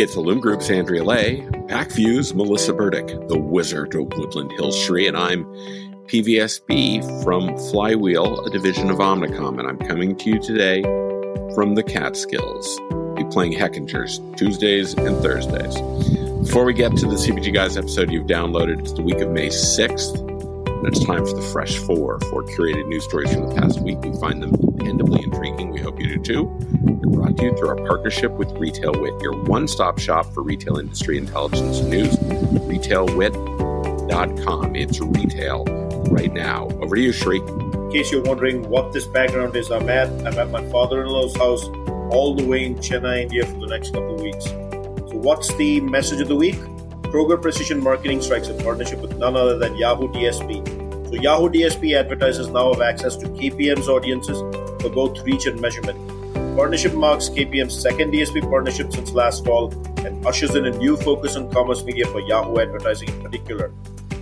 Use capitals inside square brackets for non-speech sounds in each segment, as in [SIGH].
It's Illum Group's Andrea Lay, Pacvue's Melissa Burdick, the Wizard of Woodland Hills Sri, and I'm PVSB from Flywheel, a division of Omnicom, and I'm coming to you today from the Catskills. Be playing Heckingers Tuesdays and Thursdays. Before we get to the CPG Guys episode you've downloaded, it's the week of May 6th. And it's time for the Fresh Four, four curated news stories from the past week. We find them dependably intriguing. We hope you do too. We're brought to you through our partnership with Retail Wit, your one stop shop for retail industry intelligence news. RetailWit.com. It's retail right now. Over to you, Sri. In case you're wondering what this background is, I'm at, I'm at my father in law's house all the way in Chennai, India for the next couple of weeks. So, what's the message of the week? Kroger Precision Marketing strikes a partnership with none other than Yahoo DSP. So Yahoo DSP advertisers now have access to KPM's audiences for both reach and measurement. Partnership marks KPM's second DSP partnership since last fall and ushers in a new focus on commerce media for Yahoo advertising in particular.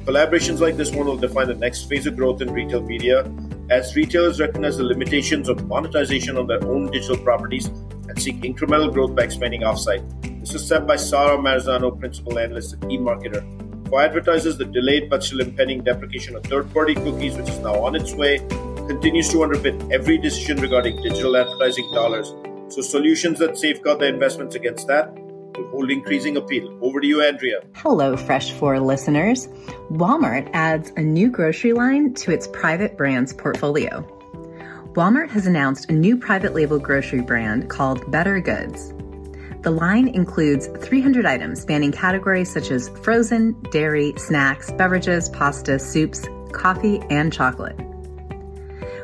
Collaborations like this one will define the next phase of growth in retail media as retailers recognize the limitations of monetization on their own digital properties and seek incremental growth by expanding offsite. This is said by Sara Marzano, principal analyst at eMarketer. For advertisers, the delayed but still impending deprecation of third party cookies, which is now on its way, continues to underpin every decision regarding digital advertising dollars. So, solutions that safeguard their investments against that will hold increasing appeal. Over to you, Andrea. Hello, Fresh 4 listeners. Walmart adds a new grocery line to its private brands portfolio. Walmart has announced a new private label grocery brand called Better Goods. The line includes 300 items spanning categories such as frozen, dairy, snacks, beverages, pasta, soups, coffee, and chocolate.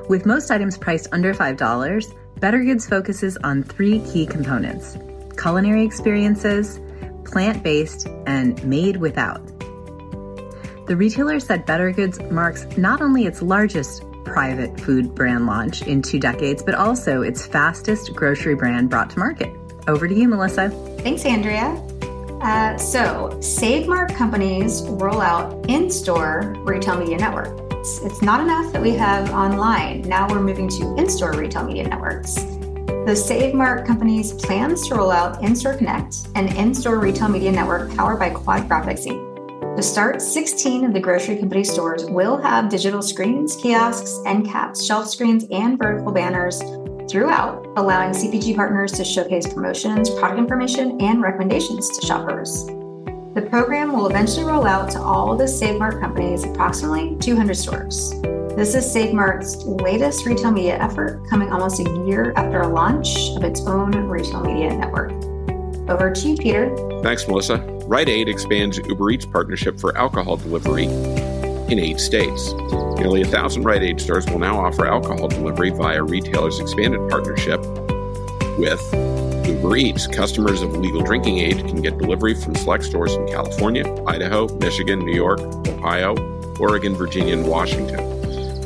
With most items priced under $5, Better Goods focuses on three key components culinary experiences, plant based, and made without. The retailer said Better Goods marks not only its largest private food brand launch in two decades, but also its fastest grocery brand brought to market. Over to you, Melissa. Thanks, Andrea. Uh, so, Save Mart companies roll out in store retail media network. It's, it's not enough that we have online. Now we're moving to in store retail media networks. The Save Mart companies plans to roll out In Store Connect, an in store retail media network powered by Quad Graphics Inc. To start, 16 of the grocery company stores will have digital screens, kiosks, end caps, shelf screens, and vertical banners throughout, allowing CPG partners to showcase promotions, product information, and recommendations to shoppers. The program will eventually roll out to all the Save Mart companies, approximately 200 stores. This is Save Mart's latest retail media effort, coming almost a year after a launch of its own retail media network. Over to you, Peter. Thanks, Melissa. Rite Aid expands Uber Eats partnership for alcohol delivery in eight states. Nearly a thousand Rite Aid stores will now offer alcohol delivery via retailers' expanded partnership with Uber Eats. Customers of legal drinking age can get delivery from select stores in California, Idaho, Michigan, New York, Ohio, Oregon, Virginia, and Washington.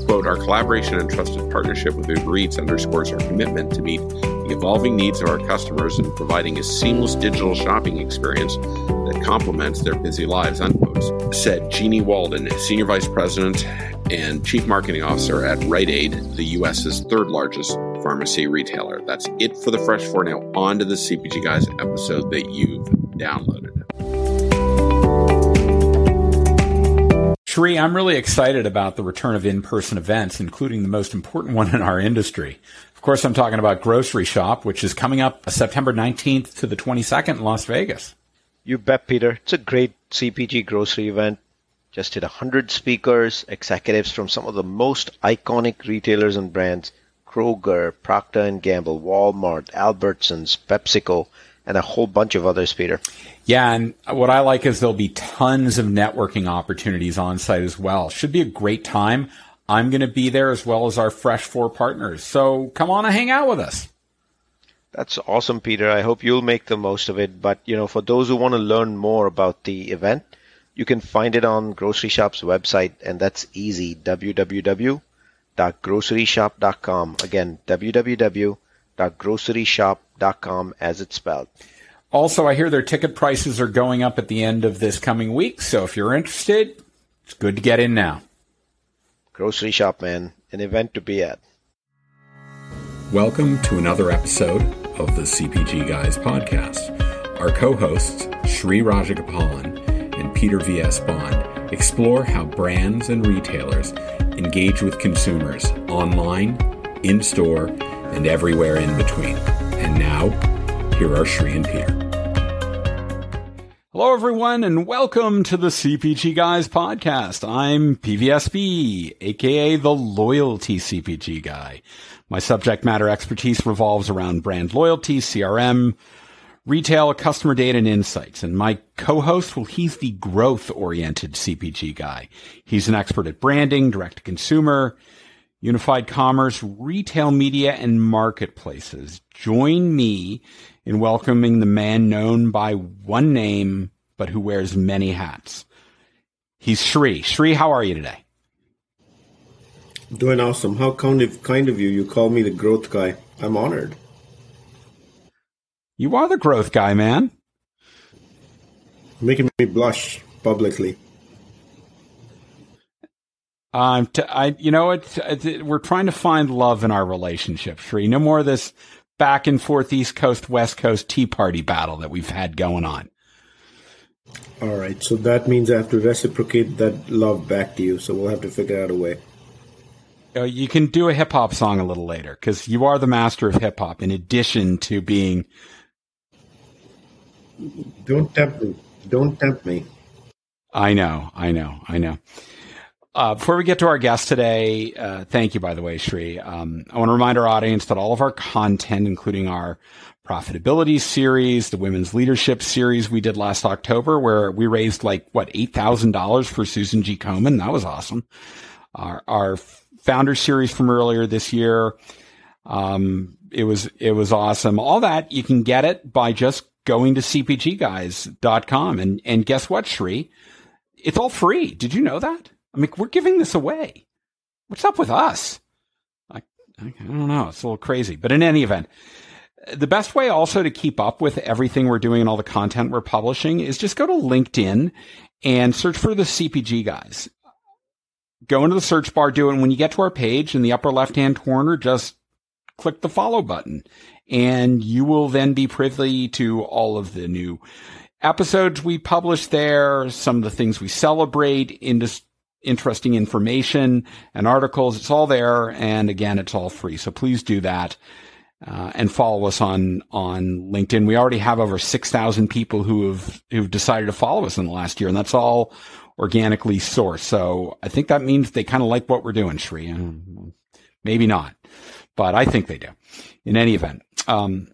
Quote, our collaboration and trusted partnership with Uber Eats underscores our commitment to meet the evolving needs of our customers and providing a seamless digital shopping experience that complements their busy lives, unquote, said Jeanniey Walden, Senior Vice President and Chief Marketing Officer at Rite Aid, the U.S.'s third largest pharmacy retailer. That's it for the Fresh Four. Now, on to the CPG Guys episode that you've downloaded. Sri, I'm really excited about the return of in person events, including the most important one in our industry. Of course, I'm talking about Grocery Shop, which is coming up September 19th to the 22nd in Las Vegas. You bet, Peter. It's a great CPG grocery event. Just hit 100 speakers, executives from some of the most iconic retailers and brands Kroger, Procter & Gamble, Walmart, Albertsons, PepsiCo, and a whole bunch of others, Peter. Yeah, and what I like is there'll be tons of networking opportunities on site as well. Should be a great time. I'm going to be there as well as our Fresh Four partners. So come on and hang out with us. That's awesome, Peter. I hope you'll make the most of it. But, you know, for those who want to learn more about the event, you can find it on Grocery Shop's website, and that's easy www.groceryshop.com. Again, www.groceryshop.com as it's spelled. Also, I hear their ticket prices are going up at the end of this coming week. So if you're interested, it's good to get in now. Grocery Shop, man, an event to be at. Welcome to another episode of the CPG Guys podcast. our co hosts, Sri Rajagopalan and Peter V.S. Bond, explore how brands and retailers engage with consumers online, in store, and everywhere in between. And now, here are Sri and Peter. Hello, everyone, and welcome to the CPG Guys podcast. I'm PVSB, aka the Loyalty CPG Guy. My subject matter expertise revolves around brand loyalty, CRM, retail, customer data, and insights. And my co-host, well, he's the growth-oriented CPG guy. He's an expert at branding, direct to consumer, unified commerce, retail media, and marketplaces. Join me in welcoming the man known by one name, but who wears many hats. He's Sri. Sri, how are you today? Doing awesome. How kind of, kind of you. You call me the growth guy. I'm honored. You are the growth guy, man. Making me blush publicly. Um, to, I, you know, it, it, we're trying to find love in our relationship, Sri. No more of this back and forth East Coast, West Coast Tea Party battle that we've had going on. All right. So that means I have to reciprocate that love back to you. So we'll have to figure out a way. You can do a hip hop song a little later because you are the master of hip hop in addition to being. Don't tempt me. Don't tempt me. I know. I know. I know. Uh, before we get to our guest today, uh, thank you, by the way, Sri. Um, I want to remind our audience that all of our content, including our profitability series, the women's leadership series we did last October, where we raised like, what, $8,000 for Susan G. Komen. That was awesome. Our, our founder series from earlier this year. Um, it was, it was awesome. All that you can get it by just going to cpgguys.com. And, and guess what, Sri? It's all free. Did you know that? I mean, we're giving this away. What's up with us? I, I don't know. It's a little crazy. But in any event, the best way also to keep up with everything we're doing and all the content we're publishing is just go to LinkedIn and search for the CPG guys go into the search bar, do it. And when you get to our page in the upper left hand corner, just click the follow button and you will then be privy to all of the new episodes we publish there, some of the things we celebrate, indus- interesting information and articles. It's all there. And again, it's all free. So please do that. Uh, and follow us on on LinkedIn. We already have over six thousand people who have who've decided to follow us in the last year, and that's all organically sourced. So I think that means they kind of like what we're doing, Sri. Maybe not, but I think they do. In any event, um,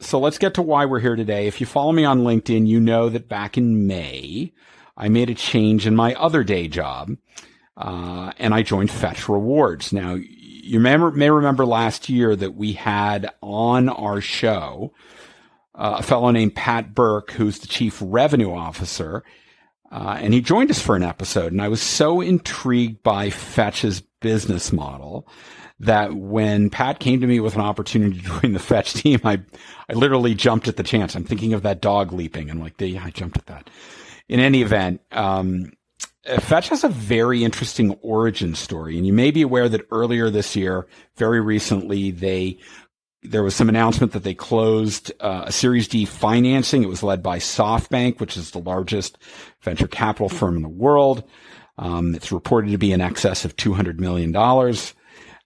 so let's get to why we're here today. If you follow me on LinkedIn, you know that back in May, I made a change in my other day job, uh, and I joined Fetch Rewards. Now, you may, may remember last year that we had on our show uh, a fellow named Pat Burke, who's the chief revenue officer, uh, and he joined us for an episode. And I was so intrigued by Fetch's business model that when Pat came to me with an opportunity to [LAUGHS] join the Fetch team, I, I literally jumped at the chance. I'm thinking of that dog leaping and like, yeah, I jumped at that. In any event, um, Fetch has a very interesting origin story. And you may be aware that earlier this year, very recently, they there was some announcement that they closed uh, a Series D financing. It was led by SoftBank, which is the largest venture capital firm in the world. Um, it's reported to be in excess of $200 million.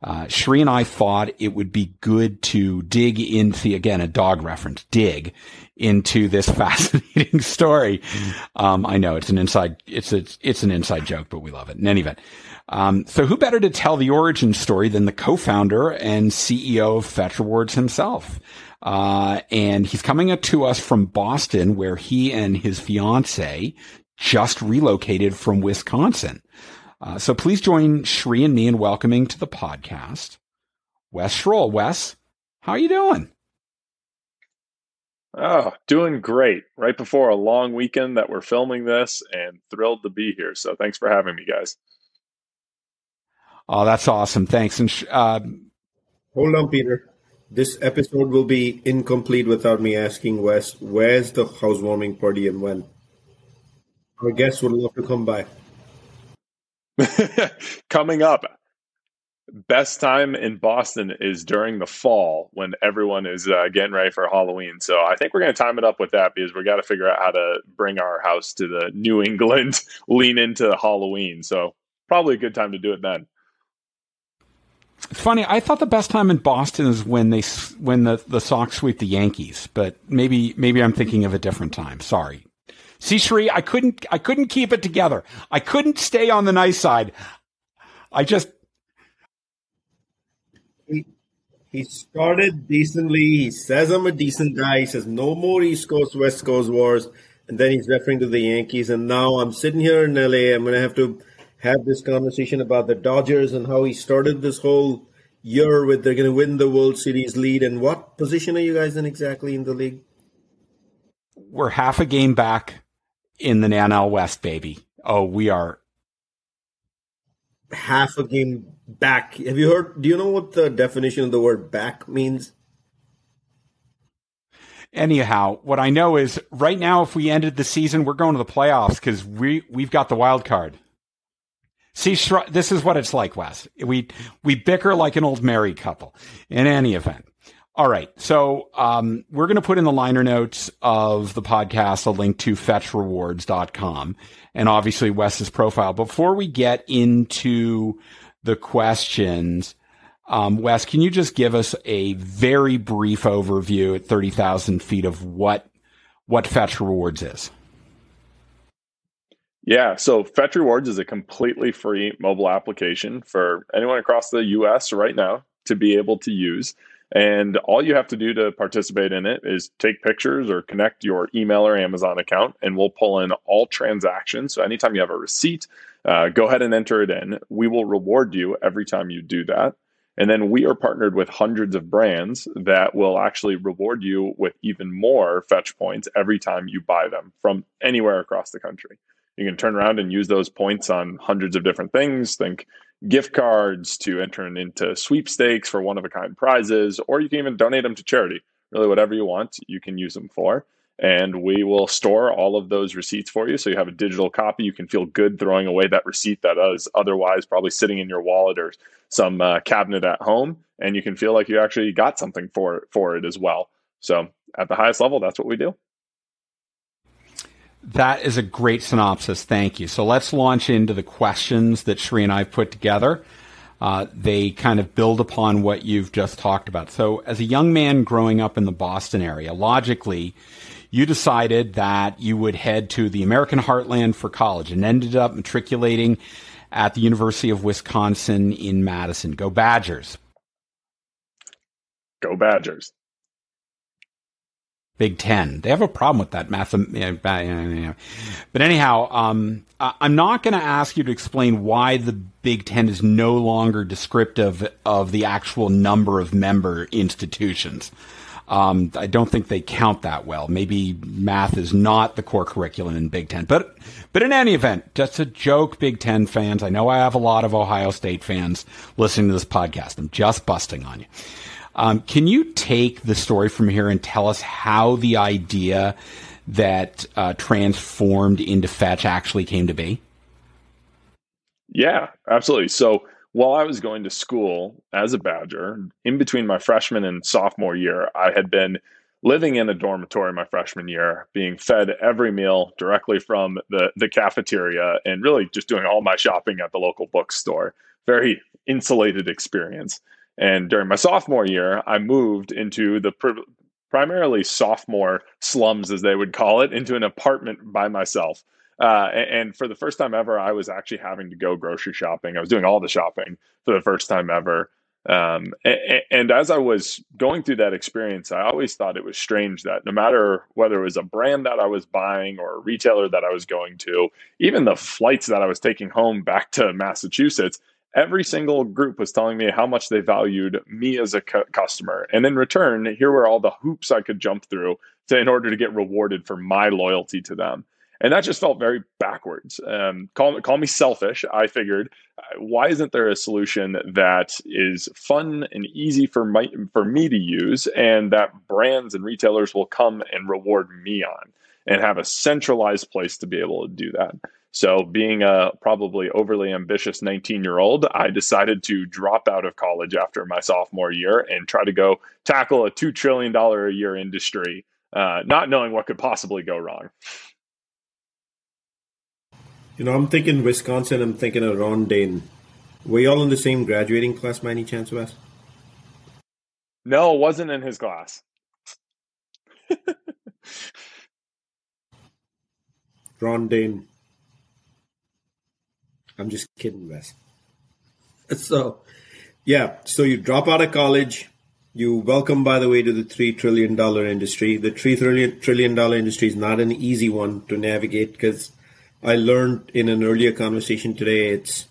Uh, Sri and I thought it would be good to dig into, again, a dog reference, dig into this [LAUGHS] fascinating story. Um, I know it's an inside, it's a, it's an inside joke, but we love it in any event. Um, so who better to tell the origin story than the co-founder and CEO of Fetch Rewards himself? Uh, and he's coming to us from Boston, where he and his fiance just relocated from Wisconsin. Uh, so please join Sri and me in welcoming to the podcast Wes Schroll. Wes, how are you doing? Oh, doing great. Right before a long weekend that we're filming this and thrilled to be here. So thanks for having me, guys. Oh, that's awesome. Thanks. And uh, hold on, Peter. This episode will be incomplete without me asking Wes, where's the housewarming party and when? Our guests would love to come by. [LAUGHS] Coming up. best time in Boston is during the fall when everyone is uh, getting ready for Halloween. So I think we're going to time it up with that because we got to figure out how to bring our house to the New England [LAUGHS] lean into Halloween. So probably a good time to do it then. It's funny. I thought the best time in Boston is when they when the the Sox sweep the Yankees, but maybe maybe I'm thinking of a different time. Sorry. See, Sri, I couldn't I couldn't keep it together. I couldn't stay on the nice side. I just he, he started decently. He says I'm a decent guy. He says no more East Coast West Coast wars, and then he's referring to the Yankees. And now I'm sitting here in LA. I'm going to have to have this conversation about the Dodgers and how he started this whole year with they're going to win the World Series lead. And what position are you guys in exactly in the league? We're half a game back in the NL West, baby. Oh, we are half a game back. Have you heard? Do you know what the definition of the word back means? Anyhow, what I know is right now, if we ended the season, we're going to the playoffs because we we've got the wild card. See, this is what it's like, Wes. We we bicker like an old married couple. In any event, all right. So um, we're going to put in the liner notes of the podcast a link to fetchrewards.com and obviously Wes's profile. Before we get into the questions, um, Wes, can you just give us a very brief overview at 30,000 feet of what, what Fetch Rewards is? Yeah, so Fetch Rewards is a completely free mobile application for anyone across the US right now to be able to use. And all you have to do to participate in it is take pictures or connect your email or Amazon account, and we'll pull in all transactions. So anytime you have a receipt, uh, go ahead and enter it in. We will reward you every time you do that. And then we are partnered with hundreds of brands that will actually reward you with even more fetch points every time you buy them from anywhere across the country. You can turn around and use those points on hundreds of different things. Think gift cards to enter into sweepstakes for one of a kind prizes, or you can even donate them to charity. Really, whatever you want, you can use them for. And we will store all of those receipts for you. So you have a digital copy. You can feel good throwing away that receipt that is otherwise probably sitting in your wallet or some uh, cabinet at home. And you can feel like you actually got something for, for it as well. So at the highest level, that's what we do. That is a great synopsis. Thank you. So let's launch into the questions that Sri and I put together. Uh, they kind of build upon what you've just talked about. So, as a young man growing up in the Boston area, logically, you decided that you would head to the American heartland for college and ended up matriculating at the University of Wisconsin in Madison. Go Badgers. Go Badgers. Big Ten. They have a problem with that math. But anyhow, um, I'm not going to ask you to explain why the Big Ten is no longer descriptive of the actual number of member institutions. Um, I don't think they count that well. Maybe math is not the core curriculum in Big Ten, but but in any event, just a joke, Big Ten fans. I know I have a lot of Ohio State fans listening to this podcast. I'm just busting on you. Um, can you take the story from here and tell us how the idea that uh, transformed into Fetch actually came to be? Yeah, absolutely. So while I was going to school as a Badger, in between my freshman and sophomore year, I had been living in a dormitory my freshman year, being fed every meal directly from the, the cafeteria and really just doing all my shopping at the local bookstore. Very insulated experience. And during my sophomore year, I moved into the pr- primarily sophomore slums, as they would call it, into an apartment by myself. Uh, and, for the first time ever, I was actually having to go grocery shopping. I was doing all the shopping for the first time ever. Um, and, and, as I was going through that experience, I always thought it was strange that no matter whether it was a brand that I was buying or a retailer that I was going to, even the flights that I was taking home back to Massachusetts, every single group was telling me how much they valued me as a cu- customer. And in return, here were all the hoops I could jump through to, in order to get rewarded for my loyalty to them. And that just felt very backwards. Um, call, call me selfish. I figured, why isn't there a solution that is fun and easy for my, for me to use, and that brands and retailers will come and reward me on, and have a centralized place to be able to do that? So, being a probably overly ambitious 19 year old, I decided to drop out of college after my sophomore year and try to go tackle a $2 trillion a year industry, uh, not knowing what could possibly go wrong. You know, I'm thinking Wisconsin, I'm thinking of Ron Dayne. Were you all in the same graduating class by any chance, Wes? No, it wasn't in his class. [LAUGHS] Ron Dayne. I'm just kidding, Wes. [LAUGHS] So, yeah, so you drop out of college. You welcome, by the way, to the $3 trillion industry. The $3 trillion industry is not an easy one to navigate because I learned in an earlier conversation today it's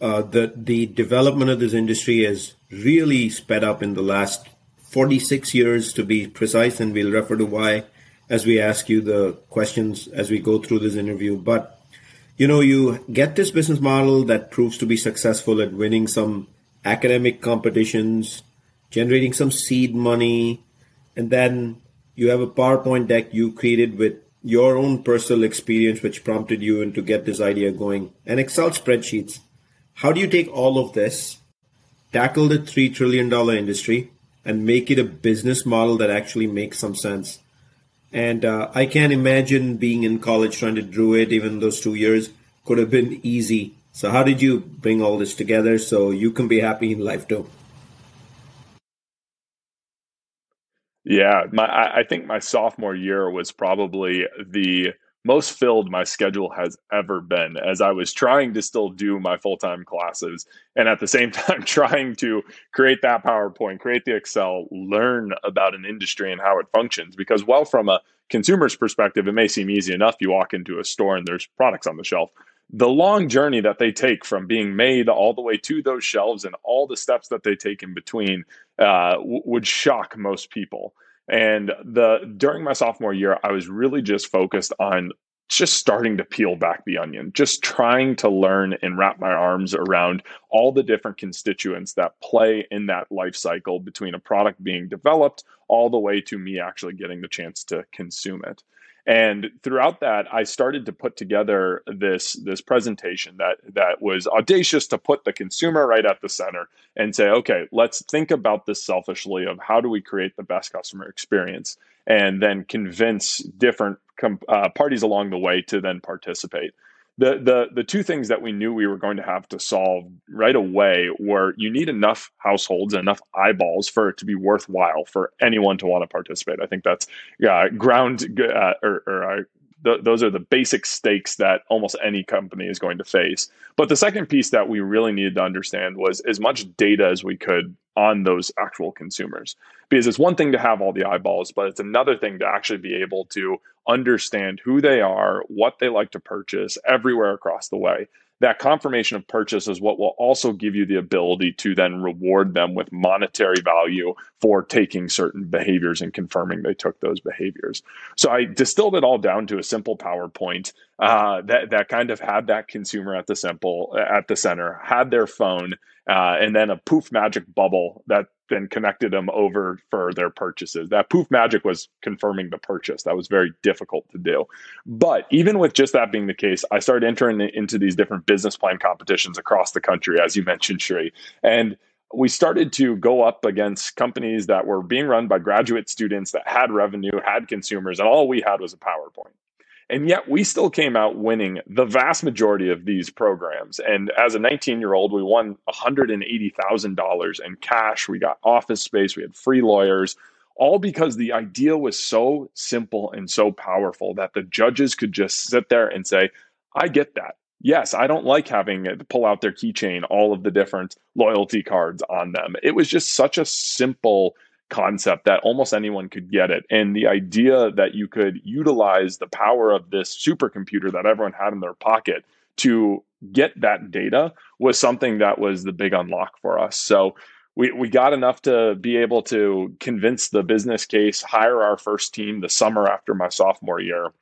uh, that the development of this industry has really sped up in the last 46 years to be precise, and we'll refer to why as we ask you the questions as we go through this interview. But you know, you get this business model that proves to be successful at winning some academic competitions, generating some seed money, and then you have a PowerPoint deck you created with your own personal experience which prompted you and to get this idea going. And excel spreadsheets. How do you take all of this tackle the $3 trillion industry and make it a business model that actually makes some sense and uh, i can't imagine being in college trying to do it even those two years could have been easy. So how did you bring all this together so you can be happy in life too? Yeah, my I think my sophomore year was probably the most filled my schedule has ever been as I was trying to still do my full time classes and at the same [LAUGHS] time trying to create that PowerPoint, create the Excel, learn about an industry and how it functions. Because, while from a consumer's perspective, it may seem easy enough. You walk into a store and there's products on the shelf the long journey that they take from being made all the way to those shelves and all the steps that they take in between uh, w- would shock most people. And the during my sophomore year, I was really just focused on just starting to peel back the onion, just trying to learn and wrap my arms around all the different constituents that play in that life cycle between a product being developed all the way to me actually getting the chance to consume it. And throughout that, I started to put together this this presentation that that was audacious to put the consumer right at the center and say, okay, let's think about this selfishly of how do we create the best customer experience, and then convince different com- uh, parties along the way to then participate the the the two things that we knew we were going to have to solve right away were you need enough households and enough eyeballs for it to be worthwhile for anyone to want to participate. I think that's uh, ground uh, or, or uh, th- those are the basic stakes that almost any company is going to face. But the second piece that we really needed to understand was as much data as we could on those actual consumers. Because it's one thing to have all the eyeballs, but it's another thing to actually be able to understand who they are, what they like to purchase everywhere across the way that confirmation of purchase is what will also give you the ability to then reward them with monetary value for taking certain behaviors and confirming they took those behaviors. So I distilled it all down to a simple PowerPoint uh, that that kind of had that consumer at the simple at the center, had their phone, uh, and then a poof magic bubble that then connected them over for their purchases. That poof magic was confirming the purchase. That was very difficult to do. But even with just that being the case, I started entering into these different business plan competitions across the country, as you mentioned, Sri. And we started to go up against companies that were being run by graduate students that had revenue, had consumers, and all we had was a PowerPoint. And yet we still came out winning the vast majority of these programs. And as a 19 year old, we won $180,000 in cash. We got office space, we had free lawyers, all because the idea was so simple and so powerful that the judges could just sit there and say, I get that. Yes, I don't like having to pull out their keychain, all of the different loyalty cards on them. It was just such a simple concept that almost anyone could get it. And the idea that you could utilize the power of this supercomputer that everyone had in their pocket to get that data was something that was the big unlock for us. So we, we got enough to be able to convince the business case, hire our first team the summer after my sophomore year.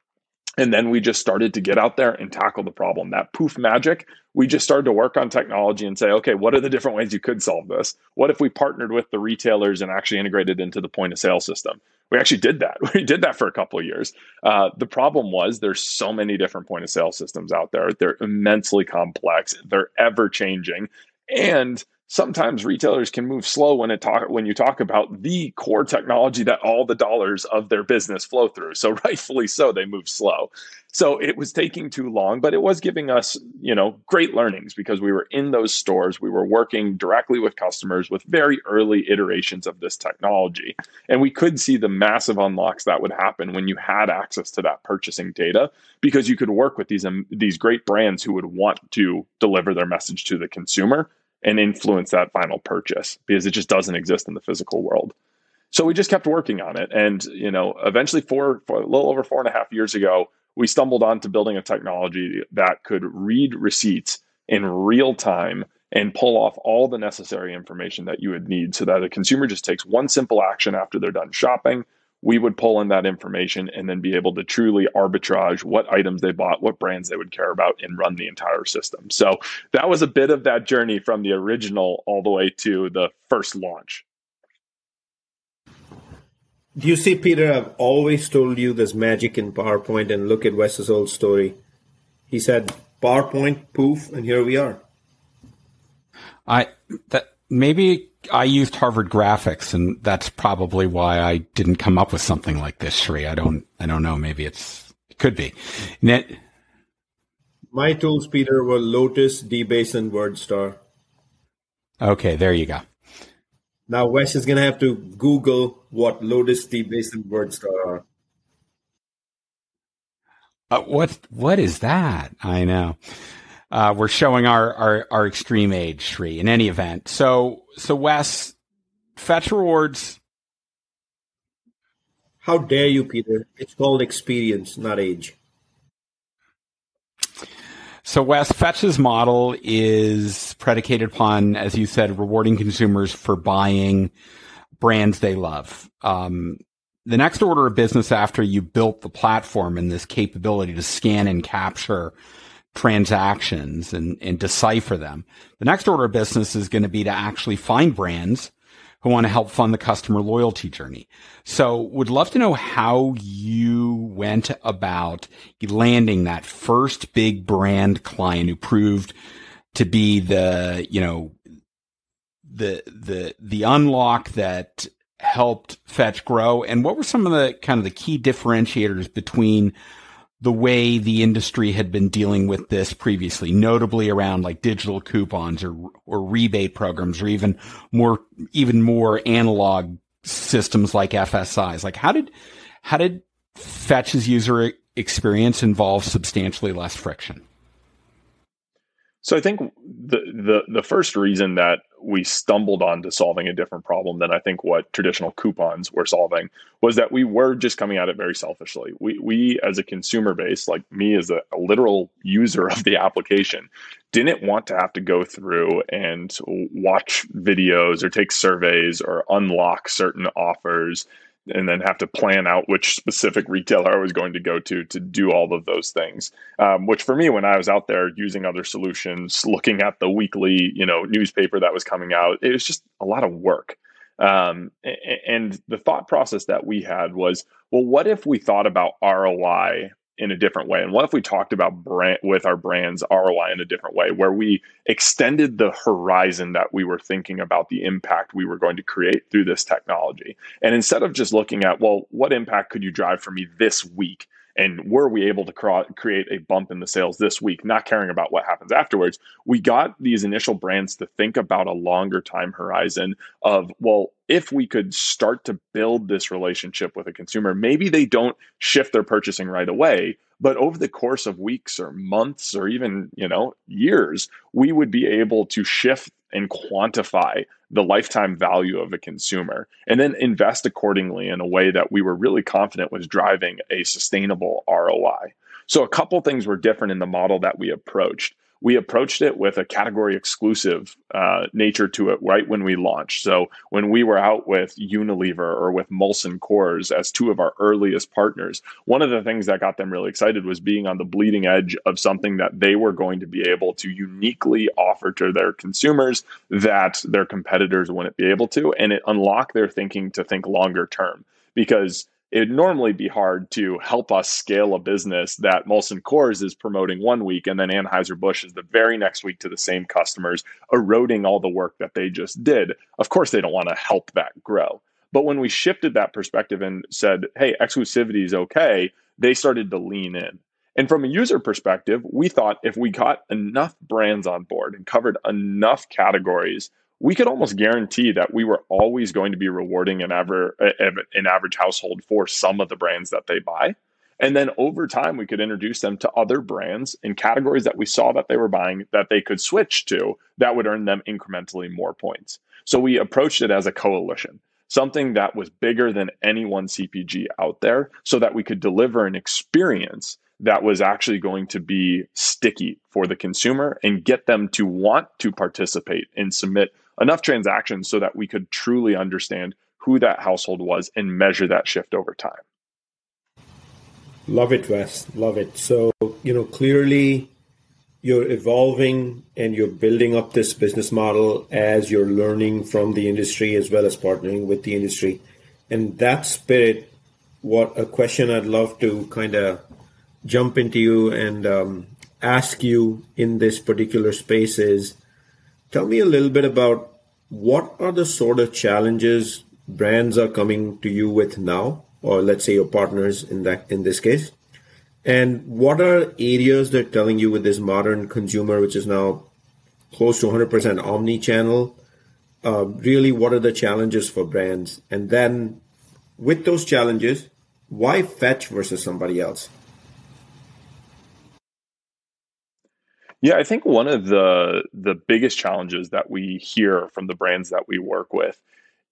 And then we just started to get out there and tackle the problem. That poof magic, we just started to work on technology and say, okay, what are the different ways you could solve this? What if we partnered with the retailers and actually integrated into the point of sale system? We actually did that. [LAUGHS] We did that for a couple of years. Uh, the problem was there's so many different point of sale systems out there. They're immensely complex. They're ever changing. And sometimes retailers can move slow when it talk when you talk about the core technology that all the dollars of their business flow through. So [LAUGHS] rightfully so, they move slow. So it was taking too long, but it was giving us, you know, great learnings because we were in those stores, we were working directly with customers with very early iterations of this technology. And we could see the massive unlocks that would happen when you had access to that purchasing data because you could work with these um, these great brands who would want to deliver their message to the consumer and influence that final purchase because it just doesn't exist in the physical world. So we just kept working on it. And, you know, eventually four, four, a little over four and a half years ago, we stumbled onto building a technology that could read receipts in real time and pull off all the necessary information that you would need so that a consumer just takes one simple action after they're done shopping we would pull in that information and then be able to truly arbitrage what items they bought, what brands they would care about, and run the entire system. So that was a bit of that journey from the original all the way to the first launch. Do you see, Peter? I've always told you there's magic in PowerPoint, and look at Wes's old story. He said PowerPoint, poof, and here we are. I that maybe I used Harvard graphics and that's probably why I didn't come up with something like this, Sri. I don't, I don't know. Maybe it's, it could be. Net. My tools, Peter, were Lotus, DBase, and WordStar. Okay. There you go. Now Wes is going to have to Google what Lotus, DBase, and WordStar are. Uh, what, what is that? I know uh, we're showing our, our, our extreme age, Sri, in any event. So, so Wes, fetch rewards. How dare you, Peter? It's called experience, not age. So Wes, Fetch's model is predicated upon, as you said, rewarding consumers for buying brands they love. Um, the next order of business after you built the platform and this capability to scan and capture transactions and, and decipher them. The next order of business is going to be to actually find brands who want to help fund the customer loyalty journey. So would love to know how you went about landing that first big brand client who proved to be the, you know, the, the, the unlock that helped fetch grow and what were some of the kind of the key differentiators between the way the industry had been dealing with this previously, notably around like digital coupons or, or rebate programs or even more, even more analog systems like FSIs. Like how did, how did Fetch's user experience involve substantially less friction? So I think the the the first reason that we stumbled onto solving a different problem than I think what traditional coupons were solving was that we were just coming at it very selfishly. We we as a consumer base, like me as a, a literal user of the application, didn't want to have to go through and watch videos or take surveys or unlock certain offers and then have to plan out which specific retailer I was going to go to to do all of those things. Um, which for me, when I was out there using other solutions, looking at the weekly, you know, newspaper that was coming out, it was just a lot of work. Um, and the thought process that we had was, well, what if we thought about ROI in a different way? And what if we talked about brand with our brands ROI in a different way, where we extended the horizon that we were thinking about the impact we were going to create through this technology? And instead of just looking at, well, what impact could you drive for me this week? And were we able to create a bump in the sales this week not caring about what happens afterwards we got these initial brands to think about a longer time horizon of well if we could start to build this relationship with a consumer maybe they don't shift their purchasing right away but over the course of weeks or months or even you know years we would be able to shift and quantify the lifetime value of a consumer and then invest accordingly in a way that we were really confident was driving a sustainable ROI. So a couple things were different in the model that we approached. We approached it with a category exclusive uh, nature to it right when we launched. So when we were out with Unilever or with Molson Coors as two of our earliest partners, one of the things that got them really excited was being on the bleeding edge of something that they were going to be able to uniquely offer to their consumers that their competitors wouldn't be able to, and it unlocked their thinking to think longer term because it'd normally be hard to help us scale a business that Molson Coors is promoting one week and then Anheuser-Busch is the very next week to the same customers, eroding all the work that they just did. Of course, they don't want to help that grow. But when we shifted that perspective and said, hey, exclusivity is okay, they started to lean in. And from a user perspective, we thought if we got enough brands on board and covered enough categories, we could almost guarantee that we were always going to be rewarding an, aver- an average household for some of the brands that they buy. And then over time, we could introduce them to other brands in categories that we saw that they were buying that they could switch to that would earn them incrementally more points. So we approached it as a coalition, something that was bigger than any one CPG out there, so that we could deliver an experience that was actually going to be sticky for the consumer and get them to want to participate and submit enough transactions so that we could truly understand who that household was and measure that shift over time. Love it, Wes. Love it. So, you know, clearly you're evolving and you're building up this business model as you're learning from the industry as well as partnering with the industry. And that spirit, what a question I'd love to kind of jump into you and um, ask you in this particular space is Tell me a little bit about what are the sort of challenges brands are coming to you with now, or let's say your partners in that in this case, and what are areas they're telling you with this modern consumer, which is now close to 100% omni-channel. Uh, really, what are the challenges for brands? And then, with those challenges, why fetch versus somebody else? Yeah, I think one of the the biggest challenges that we hear from the brands that we work with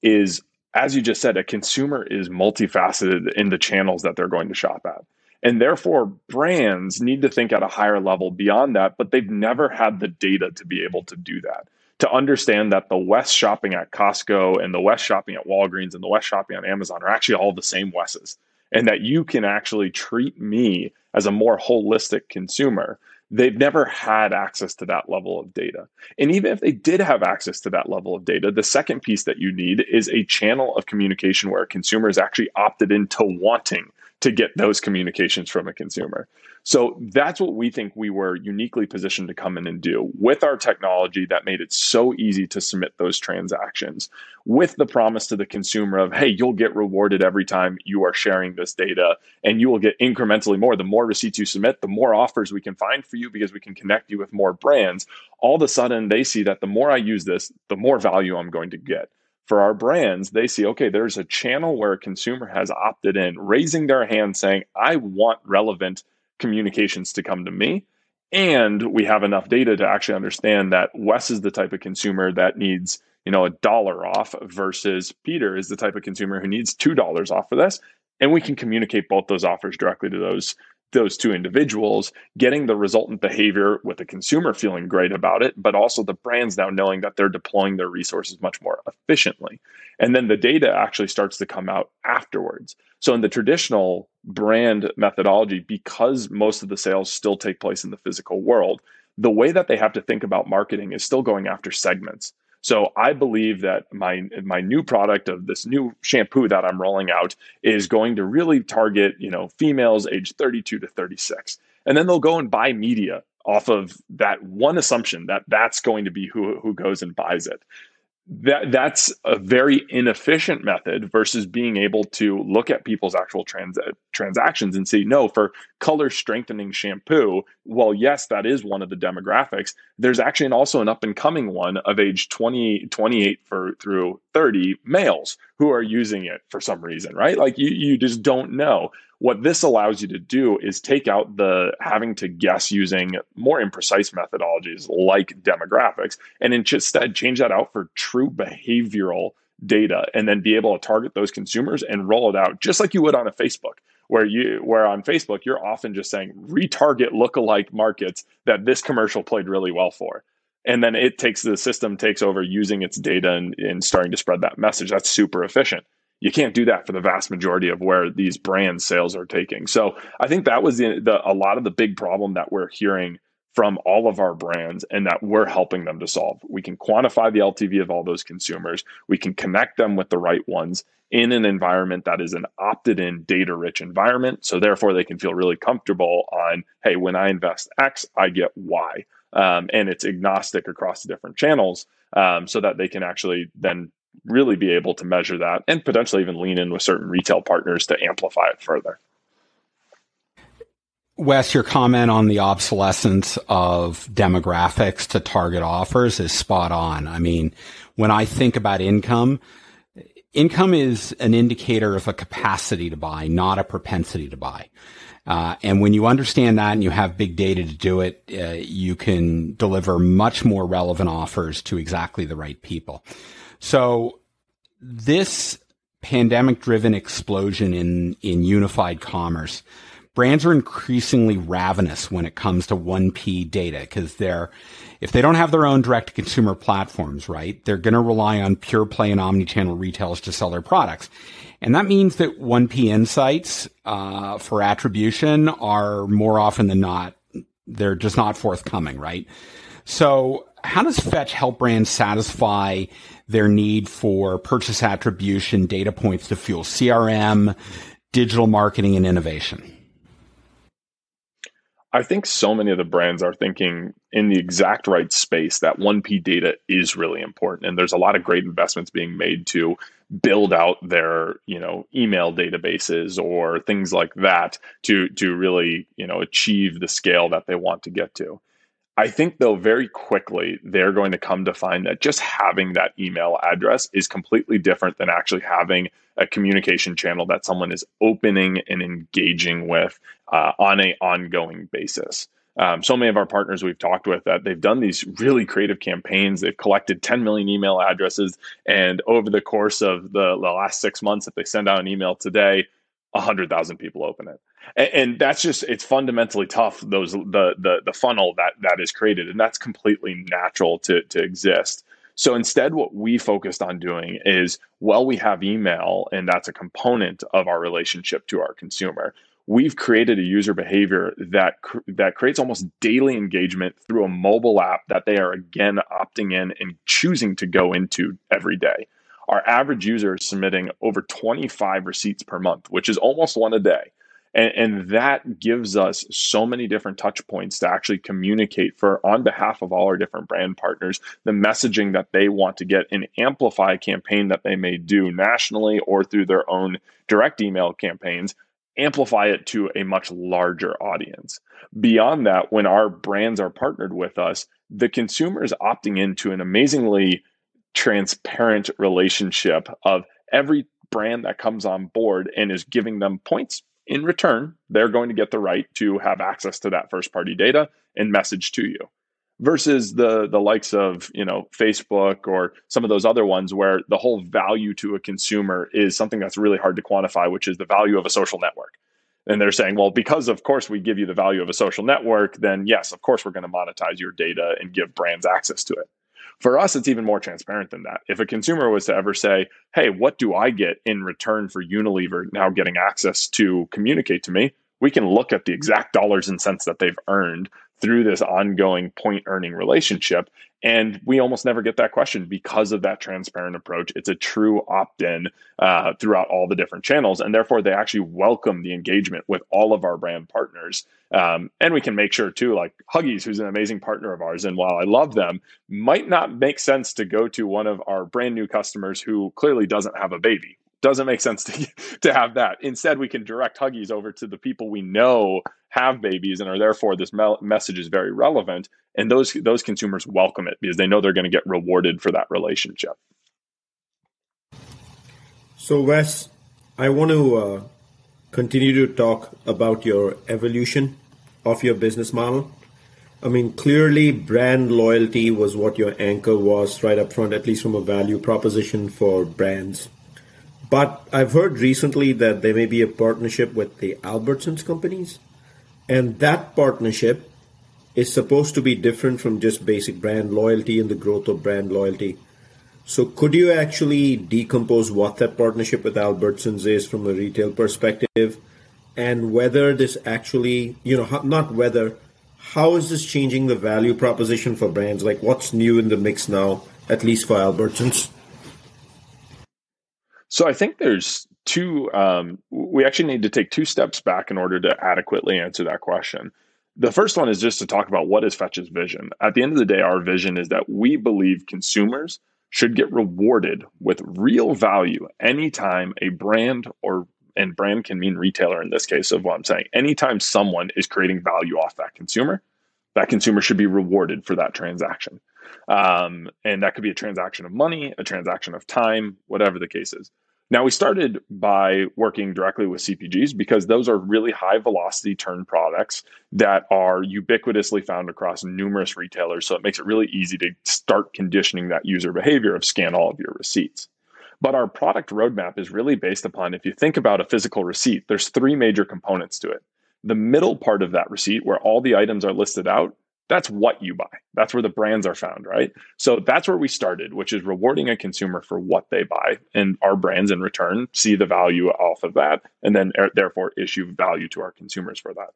is as you just said, a consumer is multifaceted in the channels that they're going to shop at. And therefore, brands need to think at a higher level beyond that, but they've never had the data to be able to do that. To understand that the Wes shopping at Costco and the Wes shopping at Walgreens and the Wes shopping on Amazon are actually all the same Wesses, and that you can actually treat me as a more holistic consumer they've never had access to that level of data. And even if they did have access to that level of data, the second piece that you need is a channel of communication where a consumer is actually opted into wanting to get those communications from a consumer. So that's what we think we were uniquely positioned to come in and do with our technology that made it so easy to submit those transactions with the promise to the consumer of, hey, you'll get rewarded every time you are sharing this data and you will get incrementally more. The more receipts you submit, the more offers we can find for you because we can connect you with more brands. All of a sudden, they see that the more I use this, the more value I'm going to get for our brands, they see, okay, there's a channel where a consumer has opted in, raising their hand saying, I want relevant communications to come to me. And we have enough data to actually understand that Wes is the type of consumer that needs, you know, a dollar off versus Peter is the type of consumer who needs two dollars off for this. And we can communicate both those offers directly to those those two individuals, getting the resultant behavior with the consumer feeling great about it, but also the brands now knowing that they're deploying their resources much more efficiently. And then the data actually starts to come out afterwards. So, in the traditional brand methodology, because most of the sales still take place in the physical world, the way that they have to think about marketing is still going after segments. So I believe that my my new product of this new shampoo that I'm rolling out is going to really target, you know, females age 32 to 36. And then they'll go and buy media off of that one assumption that that's going to be who who goes and buys it that that's a very inefficient method versus being able to look at people's actual trans- transactions and see no for color strengthening shampoo well yes that is one of the demographics. There's actually an, also an up and coming one of age 20 28 for through 30 males who are using it for some reason right? Like you you just don't know what this allows you to do is take out the having to guess using more imprecise methodologies like demographics and instead change that out for true behavioral data and then be able to target those consumers and roll it out just like you would on a Facebook where you where on Facebook you're often just saying retarget lookalike markets that this commercial played really well for. And then it takes the system takes over using its data and, and starting to spread that message. That's super efficient. You can't do that for the vast majority of where these brand sales are taking. So I think that was the, the a lot of the big problem that we're hearing from all of our brands and that we're helping them to solve. We can quantify the LTV of all those consumers. We can connect them with the right ones in an environment that is an opted in data rich environment. So therefore they can feel really comfortable on, hey, when I invest X, I get Y. Um, and it's agnostic across the different channels um, so that they can actually then really be able to measure that and potentially even lean in with certain retail partners to amplify it further. Wes, your comment on the obsolescence of demographics to target offers is spot on. I mean, when I think about income, income is an indicator of a capacity to buy, not a propensity to buy. Uh, and when you understand that and you have big data to do it, uh, you can deliver much more relevant offers to exactly the right people. So this pandemic driven explosion in, in unified commerce brands are increasingly ravenous when it comes to 1P data because they're, if they don't have their own direct to consumer platforms, right, they're going to rely on pure play and omni-channel retailers to sell their products. And that means that 1P insights, uh, for attribution are more often than not, they're just not forthcoming, right? So how does Fetch help brands satisfy their need for purchase attribution data points to fuel CRM, digital marketing and innovation? I think so many of the brands are thinking in the exact right space that 1P data is really important. And there's a lot of great investments being made to build out their, you know, email databases or things like that to to really, you know, achieve the scale that they want to get to. I think, though, very quickly they're going to come to find that just having that email address is completely different than actually having a communication channel that someone is opening and engaging with uh, on a ongoing basis. Um, so many of our partners we've talked with that they've done these really creative campaigns. They've collected 10 million email addresses, and over the course of the, the last six months, if they send out an email today, 100,000 people open it and, and, that's just it's fundamentally tough those the the the funnel that that is created and that's completely natural to to exist. So instead what we focused on doing is well we have email and that's a component of our relationship to our consumer. We've created a user behavior that that creates almost daily engagement through a mobile app that they are again opting in and choosing to go into every day. Our average user is submitting over 25 receipts per month which is almost one a day and, and, that gives us so many different touch points to actually communicate for on behalf of all our different brand partners the messaging that they want to get and amplify a campaign that they may do nationally or through their own direct email campaigns amplify it to a much larger audience. Beyond that when our brands are partnered with us the consumer is opting into an amazingly transparent relationship of every brand that comes on board and is giving them points in return, they're going to get the right to have access to that first party data and message to you versus the the likes of you know Facebook or some of those other ones where the whole value to a consumer is something that's really hard to quantify which is the value of a social network. And they're saying well because of course we give you the value of a social network then yes of course we're going to monetize your data and give brands access to it for us, it's even more transparent than that. If a consumer was to ever say, Hey, what do I get in return for Unilever now getting access to communicate to me? We can look at the exact dollars and cents that they've earned through this ongoing point earning relationship. And we almost never get that question because of that transparent approach. It's a true opt in uh, throughout all the different channels. And therefore, they actually welcome the engagement with all of our brand partners. Um, and we can make sure, too, like Huggies, who's an amazing partner of ours, and while I love them, might not make sense to go to one of our brand new customers who clearly doesn't have a baby doesn't make sense to [LAUGHS] to have that. Instead, we can direct Huggies over to the people we know have babies and are therefore this me- message is very relevant, and those those consumers welcome it because they know they're going to get rewarded for that relationship. So, Wes, I want to uh, continue to talk about your evolution of your business model. I mean, clearly, brand loyalty was what your anchor was right up front, at least from a value proposition for brands But I've heard recently that there may be a partnership with the Albertsons companies, and that partnership is supposed to be different from just basic brand loyalty and the growth of brand loyalty. So, could you actually decompose what that partnership with Albertsons is from a retail perspective, and whether this actually, you know, not whether, how is this changing the value proposition for brands? Like, what's new in the mix now, at least for Albertsons? So, I think there's two, um, we actually need to take two steps back in order to adequately answer that question. The first one is just to talk about what is Fetch's vision. At the end of the day, our vision is that we believe consumers should get rewarded with real value anytime a brand or and brand can mean retailer in this case of what I'm saying. Anytime someone is creating value off that consumer, that consumer should be rewarded for that transaction. Um, and that could be a transaction of money, a transaction of time, whatever the case is. Now, we started by working directly with CPGs because those are really high velocity turn products that are ubiquitously found across numerous retailers. So it makes it really easy to start conditioning that user behavior of scan all of your receipts. But our product roadmap is really based upon if you think about a physical receipt, there's three major components to it. The middle part of that receipt, where all the items are listed out, that's what you buy. That's where the brands are found, right? So that's where we started, which is rewarding a consumer for what they buy. And our brands in return see the value off of that and then er, therefore issue value to our consumers for that.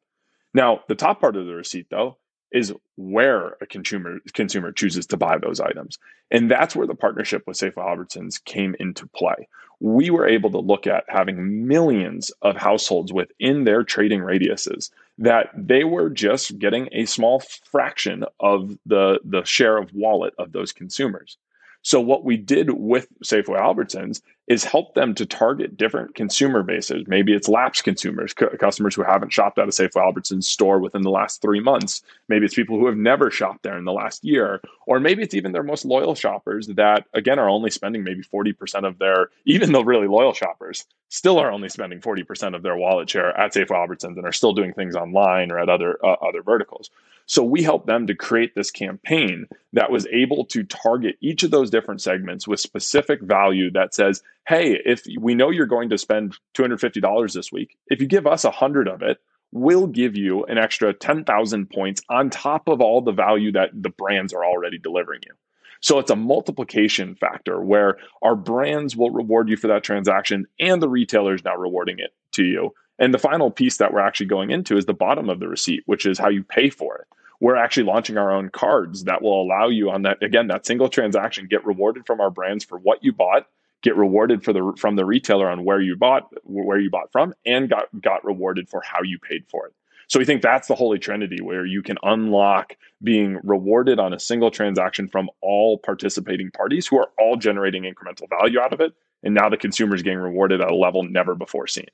Now, the top part of the receipt, though, is where a consumer consumer chooses to buy those items. And that's where the partnership with Safeway Albertsons came into play. We were able to look at having millions of households within their trading radiuses that they were just getting a small fraction of the, the share of wallet of those consumers. So what we did with Safeway Albertsons is help them to target different consumer bases. Maybe it's lapsed consumers, c- customers who haven't shopped at a Safeway Albertsons store within the last three months. Maybe it's people who have never shopped there in the last year, or maybe it's even their most loyal shoppers that again are only spending maybe forty percent of their, even though really loyal shoppers still are only spending forty percent of their wallet share at Safeway Albertsons and are still doing things online or at other uh, other verticals. So we helped them to create this campaign that was able to target each of those different segments with specific value that says, hey, if we know you're going to spend $250 this week, if you give us a hundred of it, we'll give you an extra 10,000 points on top of all the value that the brands are already delivering you. So it's a multiplication factor where our brands will reward you for that transaction and the retailer is now rewarding it to you. And the final piece that we're actually going into is the bottom of the receipt, which is how you pay for it we're actually launching our own cards that will allow you on that again that single transaction get rewarded from our brands for what you bought get rewarded for the from the retailer on where you bought where you bought from and got got rewarded for how you paid for it. So we think that's the holy trinity where you can unlock being rewarded on a single transaction from all participating parties who are all generating incremental value out of it. And now the consumer is getting rewarded at a level never before seen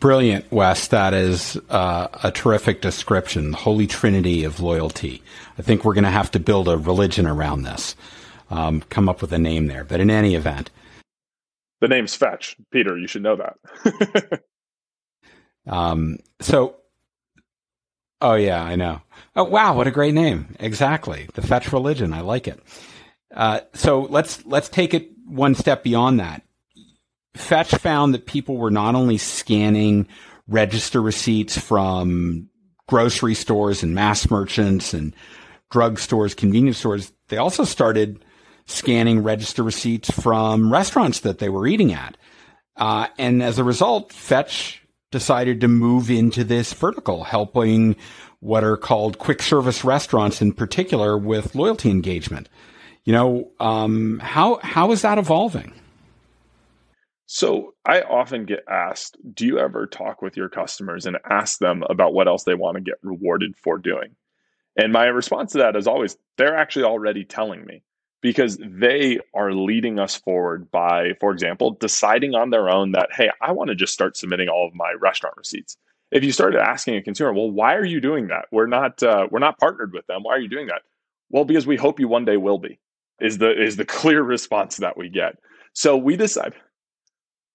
Brilliant, Wes. That is uh, a terrific description. The holy trinity of loyalty. I think we're going to have to build a religion around this. Um, come up with a name there. But in any event, the name's Fetch, Peter. You should know that. [LAUGHS] um, so, oh yeah, I know. Oh wow, what a great name! Exactly, the Fetch religion. I like it. Uh, so let's let's take it one step beyond that Fetch found that people were not only scanning register receipts from grocery stores and mass merchants and drugstores, convenience stores, they also started scanning register receipts from restaurants that they were eating at. Uh, and as a result, Fetch decided to move into this vertical, helping what are called quick service restaurants in particular with loyalty engagement. You know, um, how how is that evolving? So I often get asked, do you ever talk with your customers and ask them about what else they want to get rewarded for doing? And my response to that is always, they're actually already telling me because they are leading us forward by, for example, deciding on their own that, hey, I want to just start submitting all of my restaurant receipts. If you started asking a consumer, well, why are you doing that? We're not uh, we're not partnered with them. Why are you doing that? Well, because we hope you one day will be. Is the is the [LAUGHS] clear response that we get. So we decide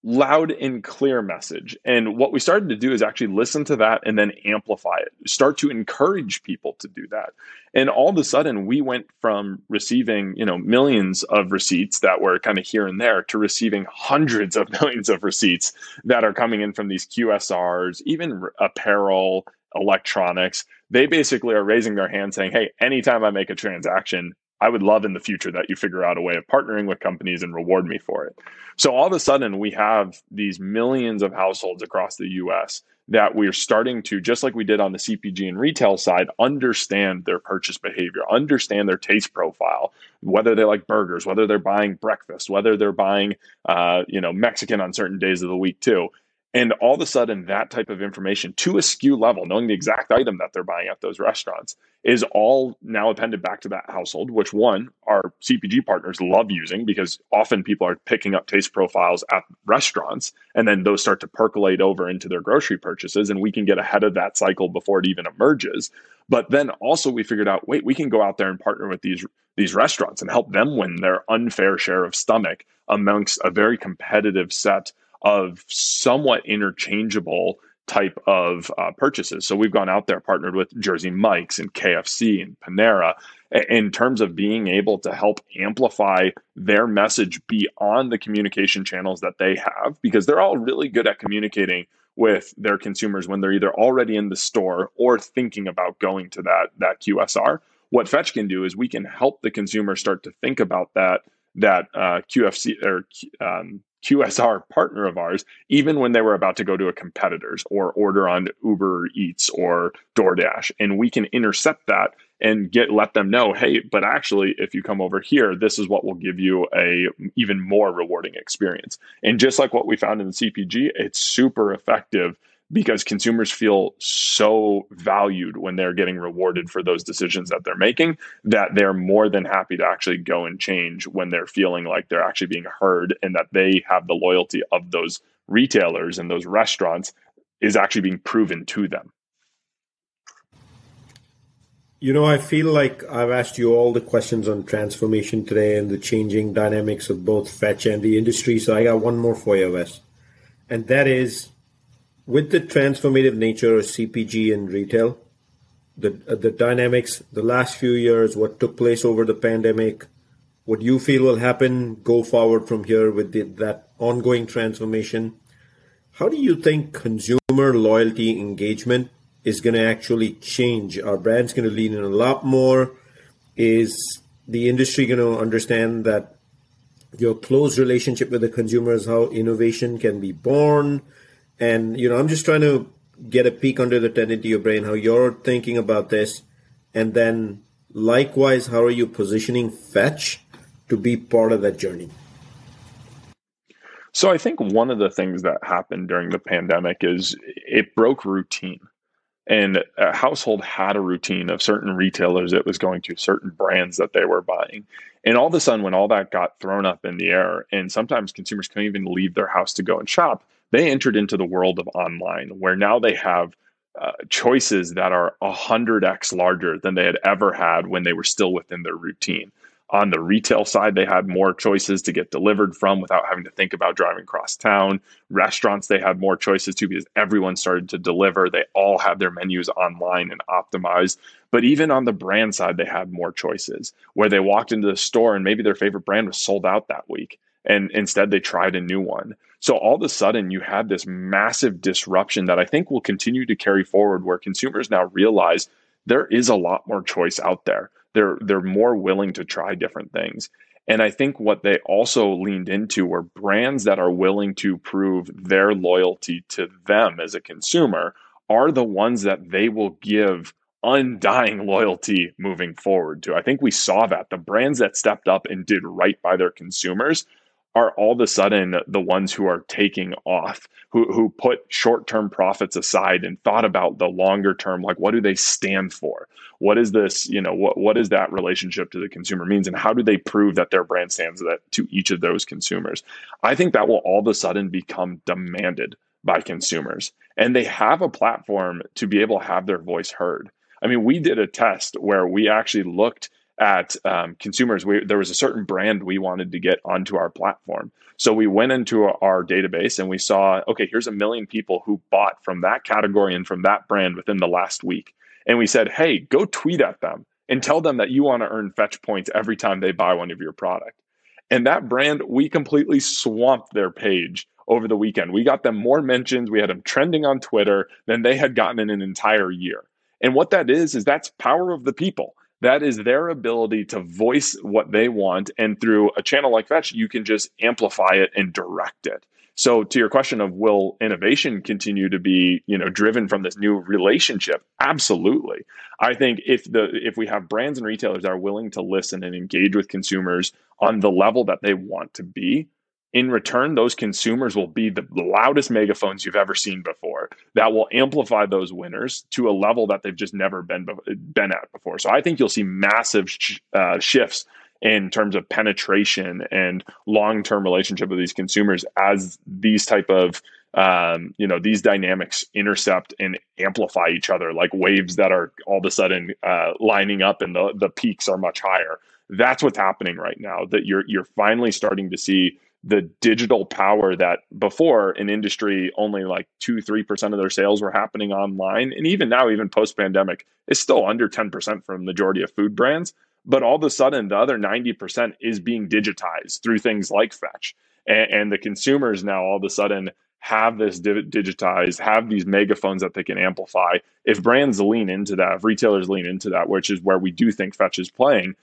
loud and clear message. And what we started to do is actually listen to that and then amplify it, start to encourage people to do that. And all of a sudden, we went from receiving, you know, millions of receipts that were kind of here and there to receiving hundreds of [LAUGHS] millions of receipts that are coming in from these QSRs, even apparel, electronics. They basically are raising their hand saying, hey, anytime I make a transaction, I would love in the future that you figure out a way of partnering with companies and reward me for it. So all of a sudden, we have these millions of households across the US that we're starting to, just like we did on the CPG and retail side, understand their purchase behavior, understand their taste profile, whether they like burgers, whether they're buying breakfast, whether they're buying, uh, you know, Mexican on certain days of the week too. And all of a sudden, that type of information to a SKU level, knowing the exact item that they're buying at those restaurants, is all now appended back to that household, which one, our CPG partners love using because often people are picking up taste profiles at restaurants and then those start to percolate over into their grocery purchases. And we can get ahead of that cycle before it even emerges. But then also we figured out, wait, we can go out there and partner with these these restaurants and help them win their unfair share of stomach amongst a very competitive set of somewhat interchangeable type of uh, purchases. So we've gone out there, partnered with Jersey Mike's and KFC and Panera in terms of being able to help amplify their message beyond the communication channels that they have, because they're all really good at communicating with their consumers when they're either already in the store or thinking about going to that that QSR. What Fetch can do is we can help the consumer start to think about that that uh, QFC or um, QSR partner of ours, even when they were about to go to a competitor's or order on Uber Eats or DoorDash. And we can intercept that and get let them know, hey, but actually, if you come over here, this is what will give you a even more rewarding experience. And just like what we found in the CPG, it's super effective because consumers feel so valued when they're getting rewarded for those decisions that they're making that they're more than happy to actually go and change when they're feeling like they're actually being heard and that they have the loyalty of those retailers and those restaurants is actually being proven to them. You know, I feel like I've asked you all the questions on transformation today and the changing dynamics of both Fetch and the industry. So I got one more for you, Wes. And that is with the transformative nature of CPG and retail, the uh, the dynamics, the last few years, what took place over the pandemic, what you feel will happen go forward from here with the, that ongoing transformation. How do you think consumer loyalty engagement is going to actually change? Are brands going to lean in a lot more? Is the industry going to understand that your close relationship with the consumer is how innovation can be born? And, you know, I'm just trying to get a peek under the tent into your brain, how you're thinking about this. And then likewise, how are you positioning Fetch to be part of that journey? So I think one of the things that happened during the pandemic is it broke routine. And a household had a routine of certain retailers it was going to, certain brands that they were buying. And all of a sudden, when all that got thrown up in the air, and sometimes consumers couldn't even leave their house to go and shop, they entered into the world of online where now they have uh, choices that are 100x larger than they had ever had when they were still within their routine. On the retail side, they had more choices to get delivered from without having to think about driving across town. Restaurants, they had more choices too because everyone started to deliver. They all had their menus online and optimized. But even on the brand side, they had more choices where they walked into the store and maybe their favorite brand was sold out that week and instead they tried a new one. So all of a sudden you had this massive disruption that I think will continue to carry forward where consumers now realize there is a lot more choice out there. They're they're more willing to try different things. And I think what they also leaned into were brands that are willing to prove their loyalty to them as a consumer are the ones that they will give undying loyalty moving forward to. I think we saw that the brands that stepped up and did right by their consumers are all of a sudden the ones who are taking off, who, who put short term profits aside and thought about the longer term, like what do they stand for? What is this, you know, what, what is that relationship to the consumer means? And how do they prove that their brand stands that to each of those consumers? I think that will all of a sudden become demanded by consumers. And they have a platform to be able to have their voice heard. I mean, we did a test where we actually looked at um, consumers, we, there was a certain brand we wanted to get onto our platform. So we went into our database and we saw, okay, here's a million people who bought from that category and from that brand within the last week. And we said, hey, go tweet at them and tell them that you want to earn fetch points every time they buy one of your product. And that brand, we completely swamped their page over the weekend. We got them more mentions. We had them trending on Twitter than they had gotten in an entire year. And what that is, is that's power of the people. That is their ability to voice what they want. And through a channel like Fetch, you can just amplify it and direct it. So to your question of will innovation continue to be, you know, driven from this new relationship? Absolutely. I think if the if we have brands and retailers that are willing to listen and engage with consumers on the level that they want to be, in return, those consumers will be the loudest megaphones you've ever seen before that will amplify those winners to a level that they've just never been, been at before. So I think you'll see massive sh- uh, shifts in terms of penetration and long-term relationship with these consumers as these type of um, you know these dynamics intercept and amplify each other like waves that are all of a sudden uh, lining up and the, the peaks are much higher that's what's happening right now that you're you're finally starting to see the digital power that before an industry only like 2 3% of their sales were happening online. And even now even post pandemic is still under 10% for the majority of food brands. But all of a sudden the other 90% is being digitized through things like fetch. And, and the consumers now all of a sudden have this digitized have these megaphones that they can amplify. If brands lean into that if retailers lean into that which is where we do think fetch is playing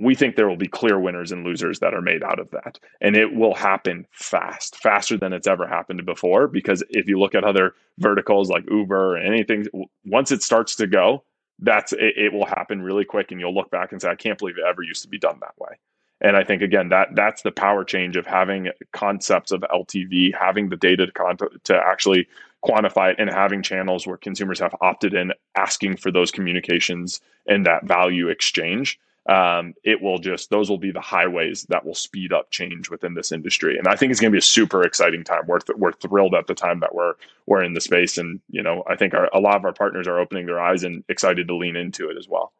we think there will be clear winners and losers that are made out of that. And it will happen fast, faster than it's ever happened before. Because if you look at other verticals like Uber or anything, once it starts to go, that's it, it will happen really quick. And you'll look back and say, I can't believe it ever used to be done that way. And I think again that that's the power change of having concepts of LTV, having the data to, to actually quantify it, and having channels where consumers have opted in, asking for those communications and that value exchange um, it will just those will be the highways that will speed up change within this industry. And i think it's going to be a super exciting time. We're, th- we're thrilled at the time that we're we're in the space. And you know i think our, a lot of our partners are opening their eyes and excited to lean into it as well.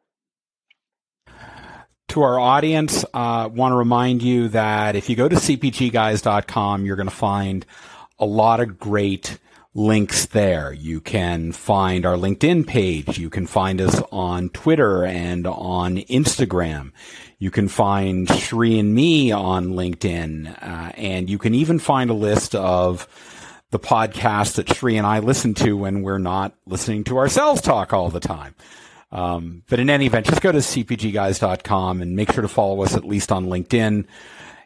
To our audience, I uh, want to remind you that if you go to cpgguys.com, you're going to find a lot of great links there. You can find our LinkedIn page. You can find us on Twitter and on Instagram. You can find Sri and me on LinkedIn. Uh, and you can even find a list of the podcasts that Sri and I listen to when we're not listening to ourselves talk all the time. Um, but in any event, just go to cpgguys.com and make sure to follow us at least on LinkedIn.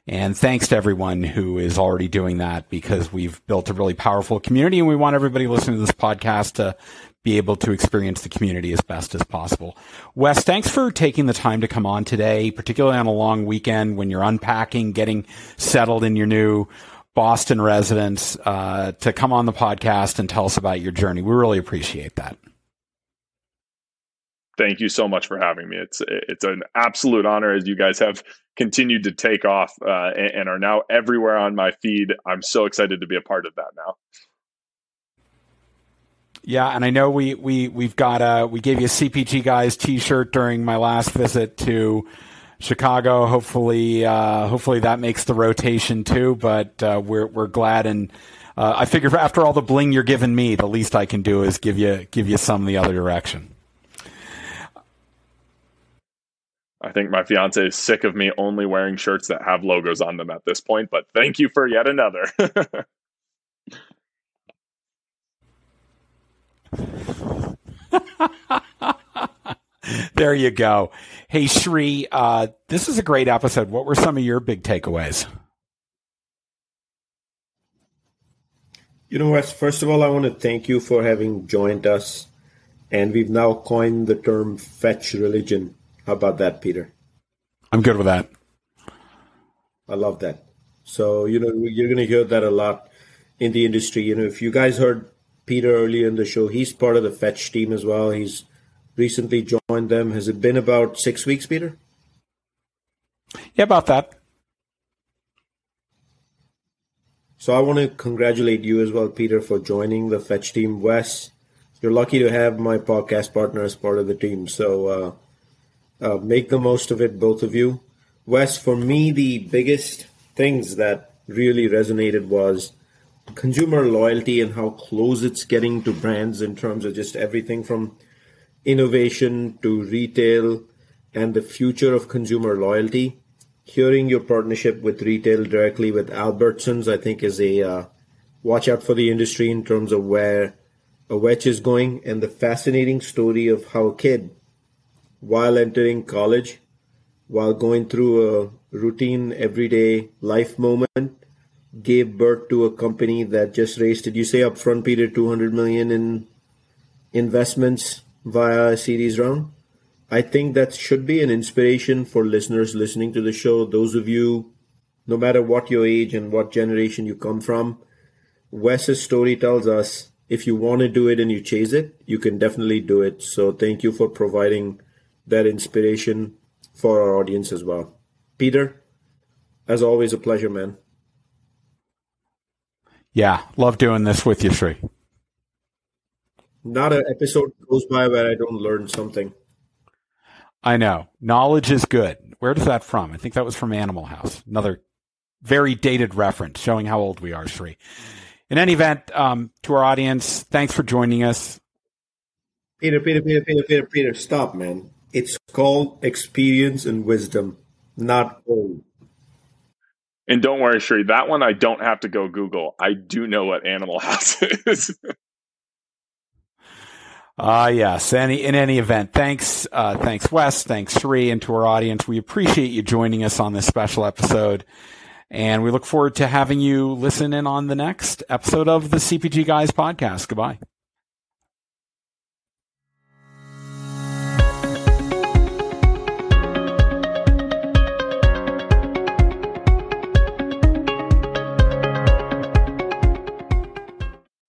And thanks to everyone who is already doing that because we've built a really powerful community and we want everybody listening to this podcast to be able to experience the community as best as possible. Wes, thanks for taking the time to come on today, particularly on a long weekend when you're unpacking, getting settled in your new Boston residence, uh, to come on the podcast and tell us about your journey. We really appreciate that thank you so much for having me. It's it's an absolute honor as you guys have continued to take off uh, and, and, are now everywhere on my feed. I'm so excited to be a part of that now. Yeah, and I know we we we've got a we gave you a CPG guys T-shirt during my last visit to Chicago. Hopefully, uh, hopefully that makes the rotation too. But uh, we're we're glad and. Uh, I figure after all the bling you're giving me, the least I can do is give you give you some the other direction. I think my fiance is sick of me only wearing shirts that have logos on them at this point, but thank you for yet another. [LAUGHS] there you go. Hey, Sri, uh, this is a great episode. What were some of your big takeaways? You know, Wes, first of all, I want to thank you for having joined us. And we've now coined the term fetch religion how about that, Peter? I'm good with that. I love that. So, you know, you're going to hear that a lot in the industry. You know, if you guys heard Peter earlier in the show, he's part of the Fetch team as well. He's recently joined them. Has it been about six weeks, Peter? Yeah, about that. So I want to congratulate you as well, Peter, for joining the Fetch team. Wes, you're lucky to have my podcast partner as part of the team. So uh, Uh, make the most of it, both of you. Wes, for me, the biggest things that really resonated was consumer loyalty and how close it's getting to brands in terms of just everything from innovation to retail and the future of consumer loyalty. Hearing your partnership with retail directly with Albertsons, I think, is a uh, watch out for the industry in terms of where a wedge is going, and the fascinating story of how a kid, while entering college, while going through a routine everyday life moment, gave birth to a company that just raised, did you say upfront, Peter, 200 million in investments via a series round? I think that should be an inspiration for listeners listening to the show. Those of you, no matter what your age and what generation you come from, Wes's story tells us if you want to do it and you chase it, you can definitely do it. So thank you for providing that inspiration for our audience as well. Peter, as always, a pleasure, man. Yeah, love doing this with you, Sri. Not an episode goes by where I don't learn something. I know. Knowledge is good. Where does that from? I think that was from Animal House. Another very dated reference showing how old we are, Sri. In any event, um, to our audience, thanks for joining us. Peter, Peter, Peter, Peter, Peter, Peter, stop, man. It's called experience and wisdom, not old. And don't worry, Sri, that one I don't have to go Google. I do know what Animal [LAUGHS] House is. Ah, uh, yes. Any in any event, thanks, uh, thanks, Wes, thanks, Sri, and to our audience. We appreciate you joining us on this special episode, and we look forward to having you listen in on the next episode of the CPG Guys podcast. Goodbye.